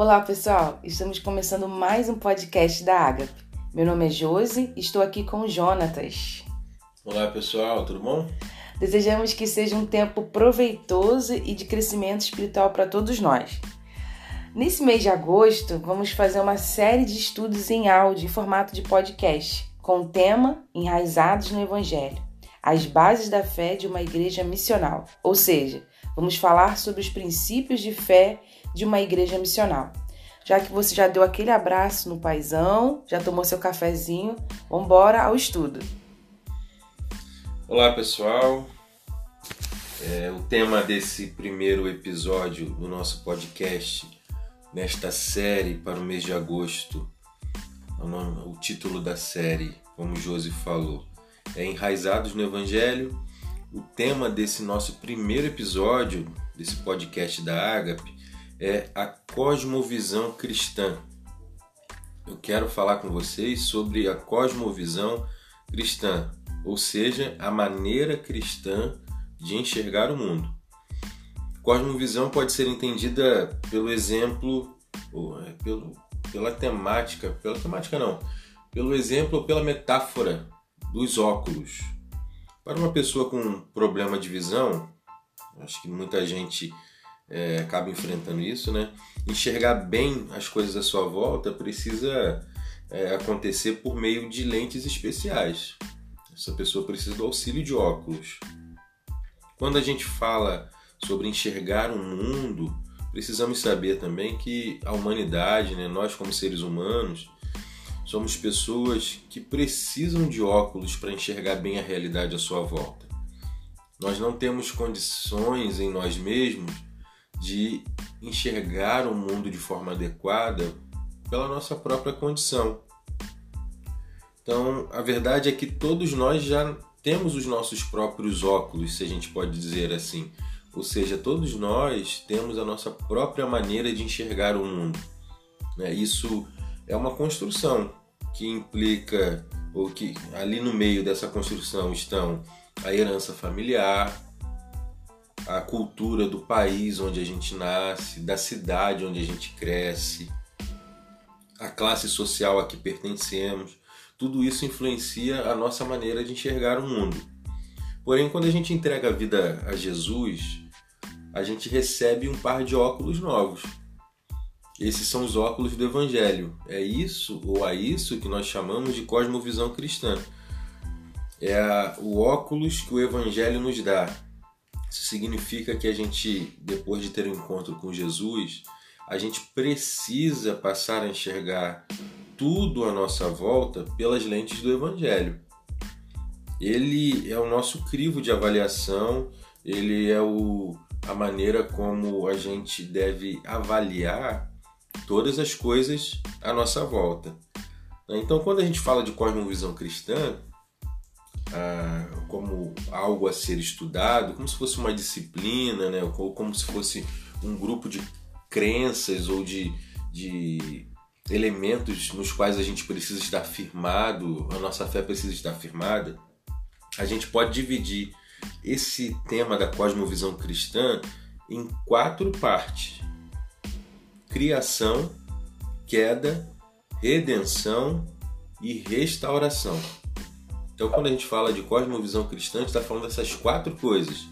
Olá, pessoal! Estamos começando mais um podcast da Agape. Meu nome é Josi e estou aqui com o Jonatas. Olá, pessoal, tudo bom? Desejamos que seja um tempo proveitoso e de crescimento espiritual para todos nós. Nesse mês de agosto, vamos fazer uma série de estudos em áudio em formato de podcast, com o tema Enraizados no Evangelho as bases da fé de uma igreja missional. Ou seja, vamos falar sobre os princípios de fé de uma igreja missional. Já que você já deu aquele abraço no paizão, já tomou seu cafezinho, vamos embora ao estudo. Olá, pessoal. É, o tema desse primeiro episódio do nosso podcast, nesta série para o mês de agosto, o, título da série, como Josi falou, é Enraizados no Evangelho. O tema desse nosso primeiro episódio, desse podcast da Agape, é a cosmovisão cristã. Eu quero falar com vocês sobre a cosmovisão cristã, ou seja, a maneira cristã de enxergar o mundo. Cosmovisão pode ser entendida pelo exemplo, ou é, pelo, pela temática, pela temática não, pelo exemplo ou pela metáfora dos óculos. Para uma pessoa com problema de visão, acho que muita gente é, acaba enfrentando isso, né? Enxergar bem as coisas à sua volta precisa é, acontecer por meio de lentes especiais. Essa pessoa precisa do auxílio de óculos. Quando a gente fala sobre enxergar o um mundo, precisamos saber também que a humanidade, né, nós como seres humanos, Somos pessoas que precisam de óculos para enxergar bem a realidade à sua volta. Nós não temos condições em nós mesmos de enxergar o mundo de forma adequada pela nossa própria condição. Então, a verdade é que todos nós já temos os nossos próprios óculos, se a gente pode dizer assim. Ou seja, todos nós temos a nossa própria maneira de enxergar o mundo. Né? Isso é uma construção que implica, ou que ali no meio dessa construção estão a herança familiar, a cultura do país onde a gente nasce, da cidade onde a gente cresce, a classe social a que pertencemos. Tudo isso influencia a nossa maneira de enxergar o mundo. Porém, quando a gente entrega a vida a Jesus, a gente recebe um par de óculos novos esses são os óculos do Evangelho. É isso ou a isso que nós chamamos de cosmovisão cristã. É o óculos que o Evangelho nos dá. Isso significa que a gente, depois de ter um encontro com Jesus, a gente precisa passar a enxergar tudo à nossa volta pelas lentes do Evangelho. Ele é o nosso crivo de avaliação, ele é o, a maneira como a gente deve avaliar todas as coisas à nossa volta. Então, quando a gente fala de cosmovisão cristã, ah, como algo a ser estudado, como se fosse uma disciplina, né? ou como se fosse um grupo de crenças ou de, de elementos nos quais a gente precisa estar firmado, a nossa fé precisa estar firmada, a gente pode dividir esse tema da cosmovisão cristã em quatro partes criação, queda, redenção e restauração. Então, quando a gente fala de cosmovisão cristã, a gente está falando dessas quatro coisas: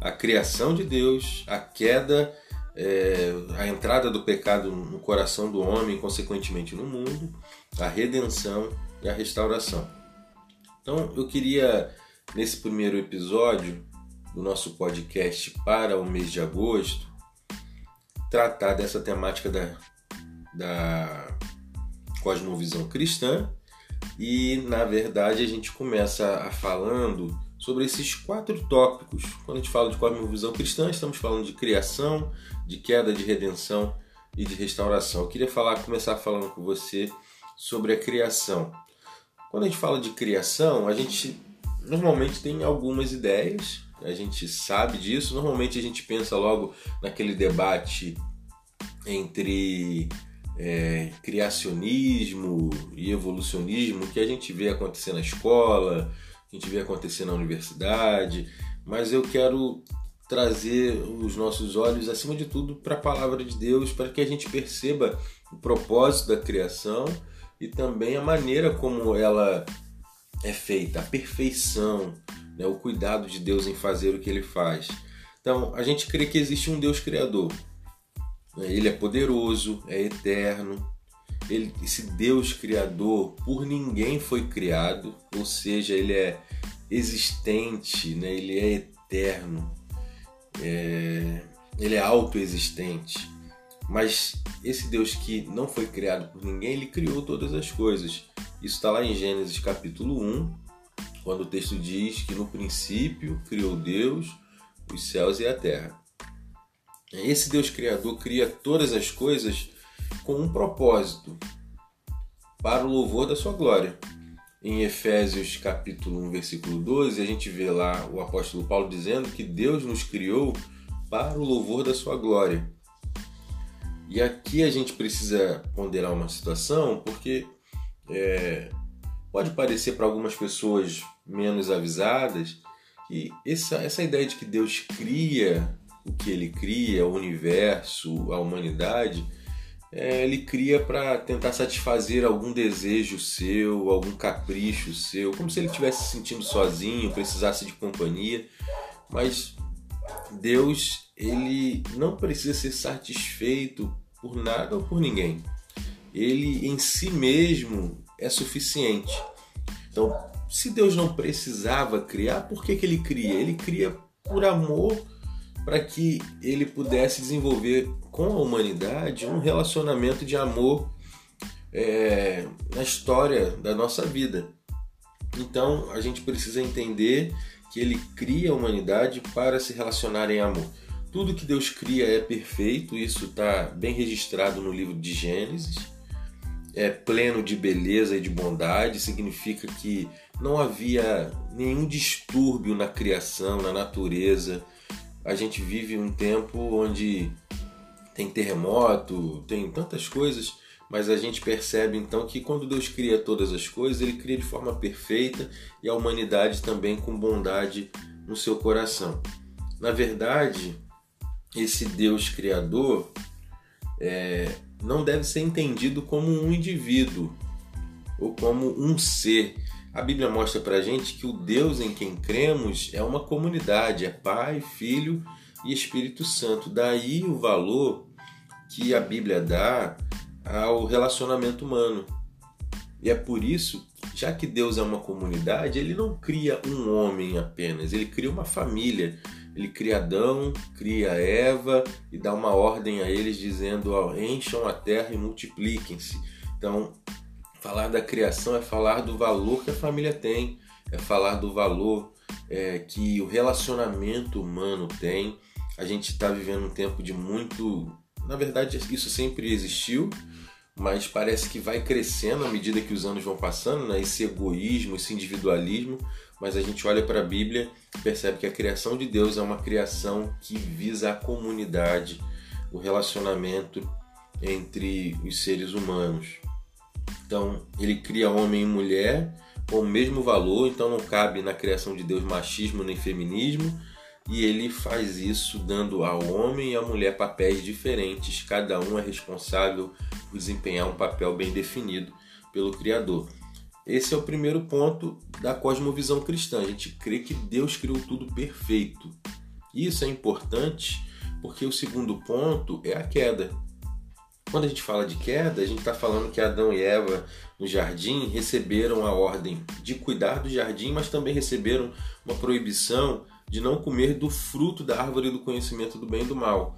a criação de Deus, a queda, é, a entrada do pecado no coração do homem, consequentemente no mundo, a redenção e a restauração. Então, eu queria, nesse primeiro episódio do nosso podcast para o mês de agosto, tratar dessa temática da, da cosmovisão cristã e na verdade a gente começa a falando sobre esses quatro tópicos. Quando a gente fala de cosmovisão cristã, estamos falando de criação, de queda, de redenção e de restauração. Eu queria falar, começar falando com você sobre a criação. Quando a gente fala de criação, a gente normalmente tem algumas ideias a gente sabe disso. Normalmente a gente pensa logo naquele debate entre é, criacionismo e evolucionismo que a gente vê acontecer na escola, a gente vê acontecer na universidade, mas eu quero trazer os nossos olhos, acima de tudo, para a palavra de Deus, para que a gente perceba o propósito da criação e também a maneira como ela é feita, a perfeição, né, o cuidado de Deus em fazer o que ele faz. Então, a gente crê que existe um Deus criador. Né? Ele é poderoso, é eterno. Ele, esse Deus criador por ninguém foi criado, ou seja, ele é existente, né? ele é eterno, é, ele é autoexistente. Mas esse Deus que não foi criado por ninguém, ele criou todas as coisas. Isso está lá em Gênesis capítulo 1, quando o texto diz que no princípio criou Deus os céus e a terra. Esse Deus Criador cria todas as coisas com um propósito, para o louvor da sua glória. Em Efésios capítulo 1, versículo 12, a gente vê lá o apóstolo Paulo dizendo que Deus nos criou para o louvor da sua glória. E aqui a gente precisa ponderar uma situação, porque é, pode parecer para algumas pessoas menos avisadas que essa, essa ideia de que Deus cria o que ele cria, o universo, a humanidade, é, ele cria para tentar satisfazer algum desejo seu, algum capricho seu, como se ele estivesse se sentindo sozinho, precisasse de companhia. Mas Deus, ele não precisa ser satisfeito por nada ou por ninguém. Ele em si mesmo é suficiente. Então, se Deus não precisava criar, por que, que ele cria? Ele cria por amor para que ele pudesse desenvolver com a humanidade um relacionamento de amor é, na história da nossa vida. Então a gente precisa entender que ele cria a humanidade para se relacionar em amor. Tudo que Deus cria é perfeito, isso está bem registrado no livro de Gênesis. É pleno de beleza e de bondade, significa que não havia nenhum distúrbio na criação, na natureza a gente vive um tempo onde tem terremoto, tem tantas coisas, mas a gente percebe então que quando Deus cria todas as coisas, ele cria de forma perfeita e a humanidade também com bondade no seu coração. Na verdade, esse Deus criador é, não deve ser entendido como um indivíduo ou como um ser, a Bíblia mostra para gente que o Deus em quem cremos é uma comunidade, é Pai, Filho e Espírito Santo. Daí o valor que a Bíblia dá ao relacionamento humano. E é por isso, já que Deus é uma comunidade, ele não cria um homem apenas, ele cria uma família. Ele cria Adão, cria Eva e dá uma ordem a eles dizendo: ó, encham a terra e multipliquem-se. Então, Falar da criação é falar do valor que a família tem, é falar do valor é, que o relacionamento humano tem. A gente está vivendo um tempo de muito. Na verdade, isso sempre existiu, mas parece que vai crescendo à medida que os anos vão passando, né? esse egoísmo, esse individualismo. Mas a gente olha para a Bíblia e percebe que a criação de Deus é uma criação que visa a comunidade, o relacionamento entre os seres humanos. Então, ele cria homem e mulher com o mesmo valor, então não cabe na criação de Deus machismo nem feminismo, e ele faz isso dando ao homem e à mulher papéis diferentes, cada um é responsável por desempenhar um papel bem definido pelo Criador. Esse é o primeiro ponto da cosmovisão cristã. A gente crê que Deus criou tudo perfeito. Isso é importante porque o segundo ponto é a queda. Quando a gente fala de queda, a gente está falando que Adão e Eva no jardim receberam a ordem de cuidar do jardim, mas também receberam uma proibição de não comer do fruto da árvore do conhecimento do bem e do mal.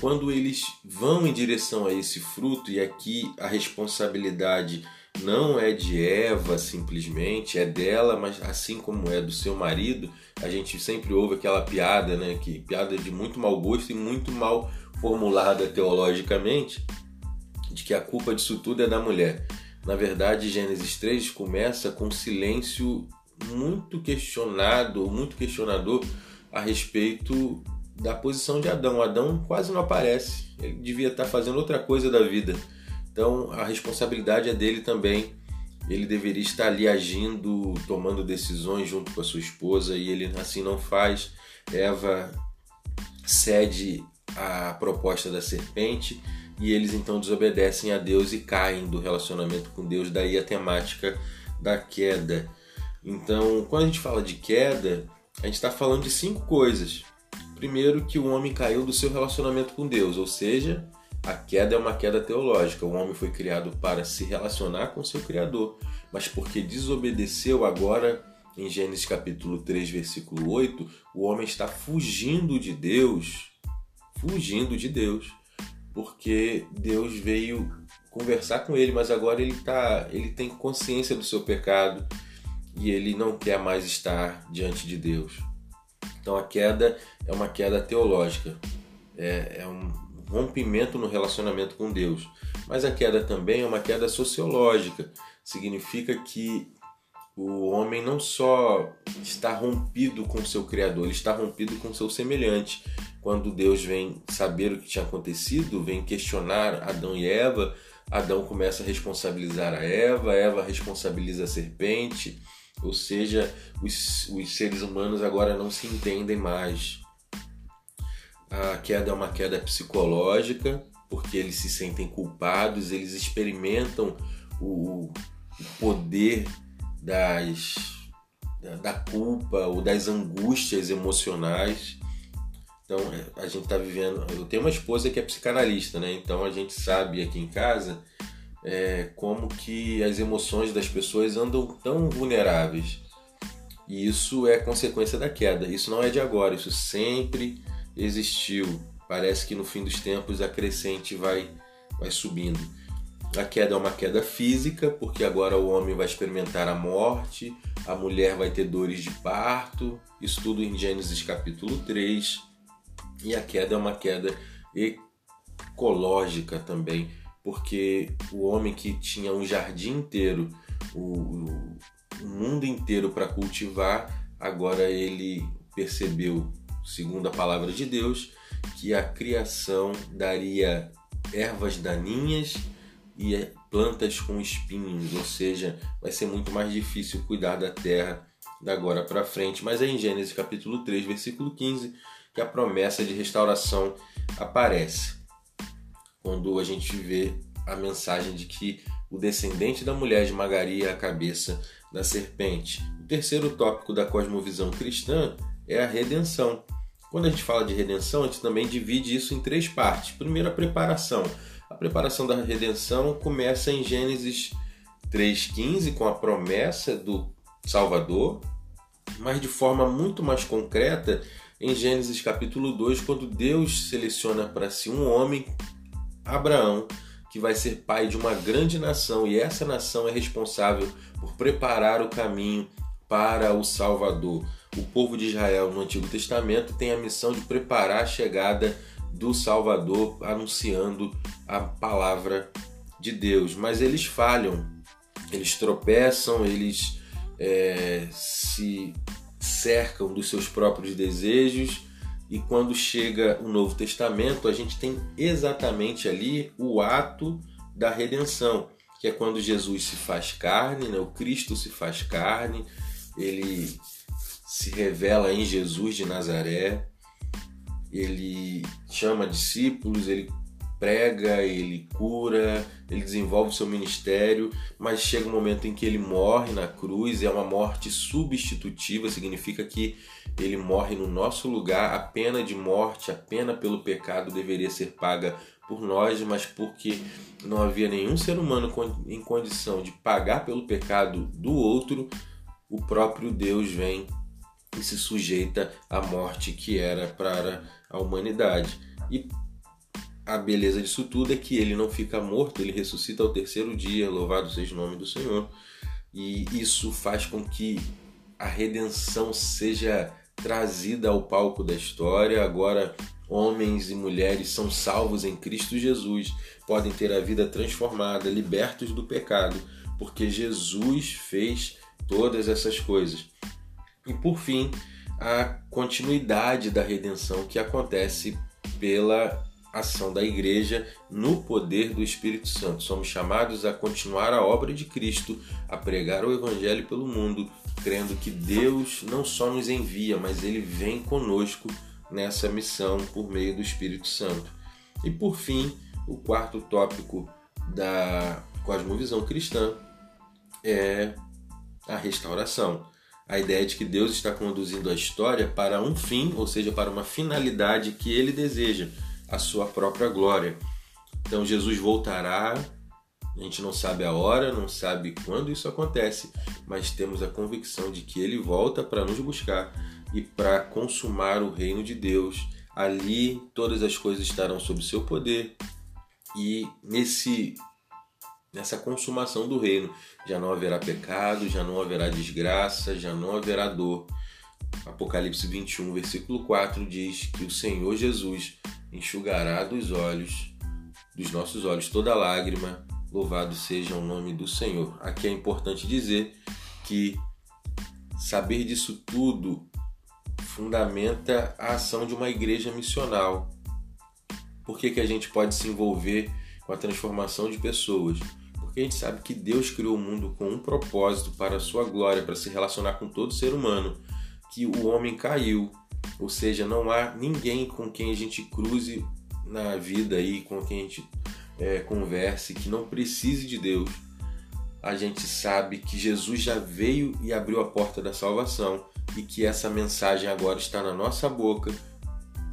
Quando eles vão em direção a esse fruto, e aqui a responsabilidade não é de Eva simplesmente, é dela, mas assim como é do seu marido, a gente sempre ouve aquela piada, né, que piada de muito mau gosto e muito mal formulada teologicamente de que a culpa disso tudo é da mulher. Na verdade, Gênesis 3 começa com um silêncio muito questionado, muito questionador a respeito da posição de Adão. Adão quase não aparece, ele devia estar fazendo outra coisa da vida. Então a responsabilidade é dele também. Ele deveria estar ali agindo, tomando decisões junto com a sua esposa e ele assim não faz. Eva cede à proposta da serpente e eles então desobedecem a Deus e caem do relacionamento com Deus, daí a temática da queda. Então, quando a gente fala de queda, a gente está falando de cinco coisas. Primeiro, que o homem caiu do seu relacionamento com Deus, ou seja, a queda é uma queda teológica. O homem foi criado para se relacionar com seu Criador, mas porque desobedeceu agora, em Gênesis capítulo 3, versículo 8, o homem está fugindo de Deus, fugindo de Deus porque Deus veio conversar com ele, mas agora ele tá, ele tem consciência do seu pecado e ele não quer mais estar diante de Deus. Então a queda é uma queda teológica, é, é um rompimento no relacionamento com Deus. Mas a queda também é uma queda sociológica, significa que o homem não só está rompido com seu Criador, ele está rompido com seu semelhante quando Deus vem saber o que tinha acontecido, vem questionar Adão e Eva, Adão começa a responsabilizar a Eva, Eva responsabiliza a serpente, ou seja, os, os seres humanos agora não se entendem mais. A queda é uma queda psicológica, porque eles se sentem culpados, eles experimentam o, o poder das, da culpa ou das angústias emocionais então a gente está vivendo. Eu tenho uma esposa que é psicanalista, né? Então a gente sabe aqui em casa é, como que as emoções das pessoas andam tão vulneráveis. E isso é consequência da queda. Isso não é de agora, isso sempre existiu. Parece que no fim dos tempos a crescente vai, vai subindo. A queda é uma queda física, porque agora o homem vai experimentar a morte, a mulher vai ter dores de parto, isso tudo em Gênesis capítulo 3. E a queda é uma queda ecológica também, porque o homem que tinha um jardim inteiro, o, o mundo inteiro para cultivar, agora ele percebeu, segundo a palavra de Deus, que a criação daria ervas daninhas e plantas com espinhos, ou seja, vai ser muito mais difícil cuidar da terra da agora para frente. Mas é em Gênesis capítulo 3, versículo 15, que a promessa de restauração aparece. Quando a gente vê a mensagem de que o descendente da mulher esmagaria a cabeça da serpente. O terceiro tópico da cosmovisão cristã é a redenção. Quando a gente fala de redenção, a gente também divide isso em três partes. Primeiro, a preparação. A preparação da redenção começa em Gênesis 3,15 com a promessa do Salvador, mas de forma muito mais concreta em Gênesis capítulo 2, quando Deus seleciona para si um homem, Abraão, que vai ser pai de uma grande nação, e essa nação é responsável por preparar o caminho para o Salvador. O povo de Israel no Antigo Testamento tem a missão de preparar a chegada do Salvador, anunciando a palavra de Deus, mas eles falham, eles tropeçam, eles é, se cercam dos seus próprios desejos. E quando chega o Novo Testamento, a gente tem exatamente ali o ato da redenção, que é quando Jesus se faz carne, né? o Cristo se faz carne, ele se revela em Jesus de Nazaré, ele chama discípulos, ele prega, ele cura, ele desenvolve o seu ministério, mas chega um momento em que ele morre na cruz, é uma morte substitutiva, significa que ele morre no nosso lugar, a pena de morte, a pena pelo pecado deveria ser paga por nós, mas porque não havia nenhum ser humano em condição de pagar pelo pecado do outro, o próprio Deus vem e se sujeita à morte que era para a humanidade. E a beleza disso tudo é que ele não fica morto, ele ressuscita ao terceiro dia, louvado seja o nome do Senhor. E isso faz com que a redenção seja trazida ao palco da história. Agora, homens e mulheres são salvos em Cristo Jesus, podem ter a vida transformada, libertos do pecado, porque Jesus fez todas essas coisas. E por fim, a continuidade da redenção que acontece pela ação da igreja no poder do Espírito Santo. Somos chamados a continuar a obra de Cristo, a pregar o Evangelho pelo mundo, crendo que Deus não só nos envia, mas ele vem conosco nessa missão por meio do Espírito Santo. E por fim, o quarto tópico da cosmovisão cristã é a restauração. A ideia de que Deus está conduzindo a história para um fim, ou seja, para uma finalidade que ele deseja, a sua própria glória. Então Jesus voltará, a gente não sabe a hora, não sabe quando isso acontece, mas temos a convicção de que ele volta para nos buscar e para consumar o reino de Deus. Ali todas as coisas estarão sob seu poder e nesse nessa consumação do reino já não haverá pecado, já não haverá desgraça, já não haverá dor. Apocalipse 21, versículo 4 diz que o Senhor Jesus enxugará dos olhos dos nossos olhos toda lágrima. Louvado seja o nome do Senhor. Aqui é importante dizer que saber disso tudo fundamenta a ação de uma igreja missional. Por que, que a gente pode se envolver com a transformação de pessoas? Porque a gente sabe que Deus criou o mundo com um propósito para a sua glória, para se relacionar com todo ser humano, que o homem caiu, ou seja, não há ninguém com quem a gente cruze na vida aí, com quem a gente é, converse, que não precise de Deus. A gente sabe que Jesus já veio e abriu a porta da salvação e que essa mensagem agora está na nossa boca,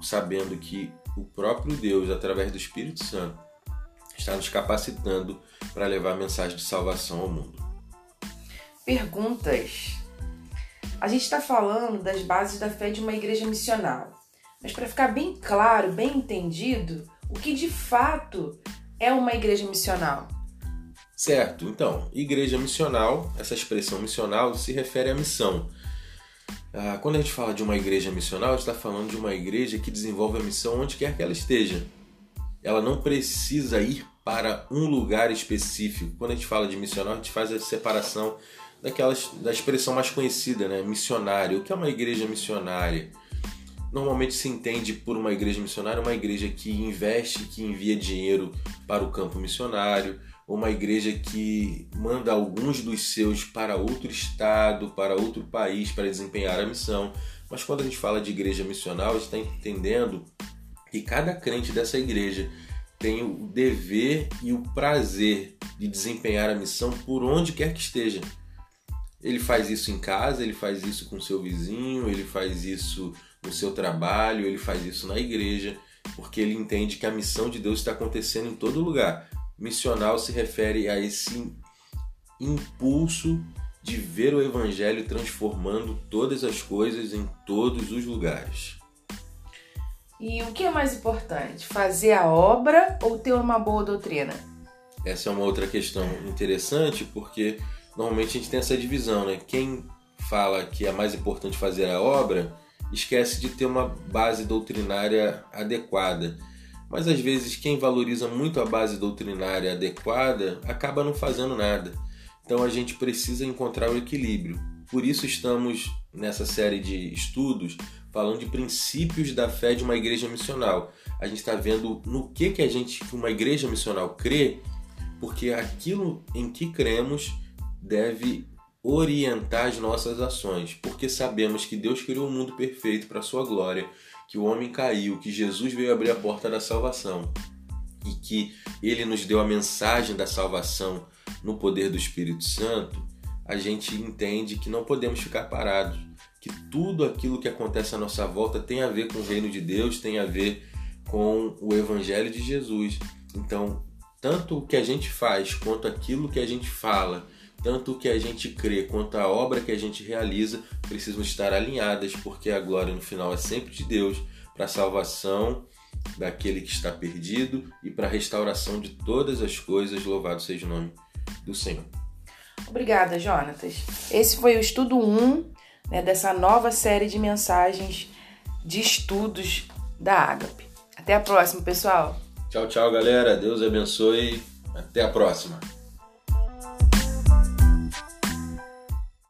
sabendo que o próprio Deus, através do Espírito Santo, está nos capacitando para levar a mensagem de salvação ao mundo. Perguntas. A gente está falando das bases da fé de uma igreja missional, mas para ficar bem claro, bem entendido, o que de fato é uma igreja missional? Certo, então, igreja missional, essa expressão missional se refere à missão. Ah, quando a gente fala de uma igreja missional, a gente está falando de uma igreja que desenvolve a missão onde quer que ela esteja. Ela não precisa ir para um lugar específico. Quando a gente fala de missional, a gente faz a separação daquelas da expressão mais conhecida, né? Missionário. O que é uma igreja missionária? Normalmente se entende por uma igreja missionária uma igreja que investe, que envia dinheiro para o campo missionário, uma igreja que manda alguns dos seus para outro estado, para outro país para desempenhar a missão. Mas quando a gente fala de igreja missional, a gente está entendendo que cada crente dessa igreja tem o dever e o prazer de desempenhar a missão por onde quer que esteja. Ele faz isso em casa, ele faz isso com seu vizinho, ele faz isso no seu trabalho, ele faz isso na igreja, porque ele entende que a missão de Deus está acontecendo em todo lugar. Missional se refere a esse impulso de ver o evangelho transformando todas as coisas em todos os lugares. E o que é mais importante, fazer a obra ou ter uma boa doutrina? Essa é uma outra questão interessante, porque normalmente a gente tem essa divisão, né? Quem fala que é mais importante fazer a obra esquece de ter uma base doutrinária adequada. Mas às vezes quem valoriza muito a base doutrinária adequada acaba não fazendo nada. Então a gente precisa encontrar o equilíbrio. Por isso estamos nessa série de estudos falando de princípios da fé de uma igreja missional. A gente está vendo no que que a gente, uma igreja missional crê, porque aquilo em que cremos deve orientar as nossas ações, porque sabemos que Deus criou um mundo perfeito para a sua glória, que o homem caiu, que Jesus veio abrir a porta da salvação e que ele nos deu a mensagem da salvação no poder do Espírito Santo, a gente entende que não podemos ficar parados, que tudo aquilo que acontece à nossa volta tem a ver com o reino de Deus, tem a ver com o evangelho de Jesus. Então, tanto o que a gente faz quanto aquilo que a gente fala, tanto o que a gente crê quanto a obra que a gente realiza precisam estar alinhadas, porque a glória no final é sempre de Deus para a salvação daquele que está perdido e para a restauração de todas as coisas. Louvado seja o nome do Senhor. Obrigada, Jonatas. Esse foi o estudo 1 né, dessa nova série de mensagens de estudos da Ágape. Até a próxima, pessoal. Tchau, tchau, galera. Deus abençoe. Até a próxima.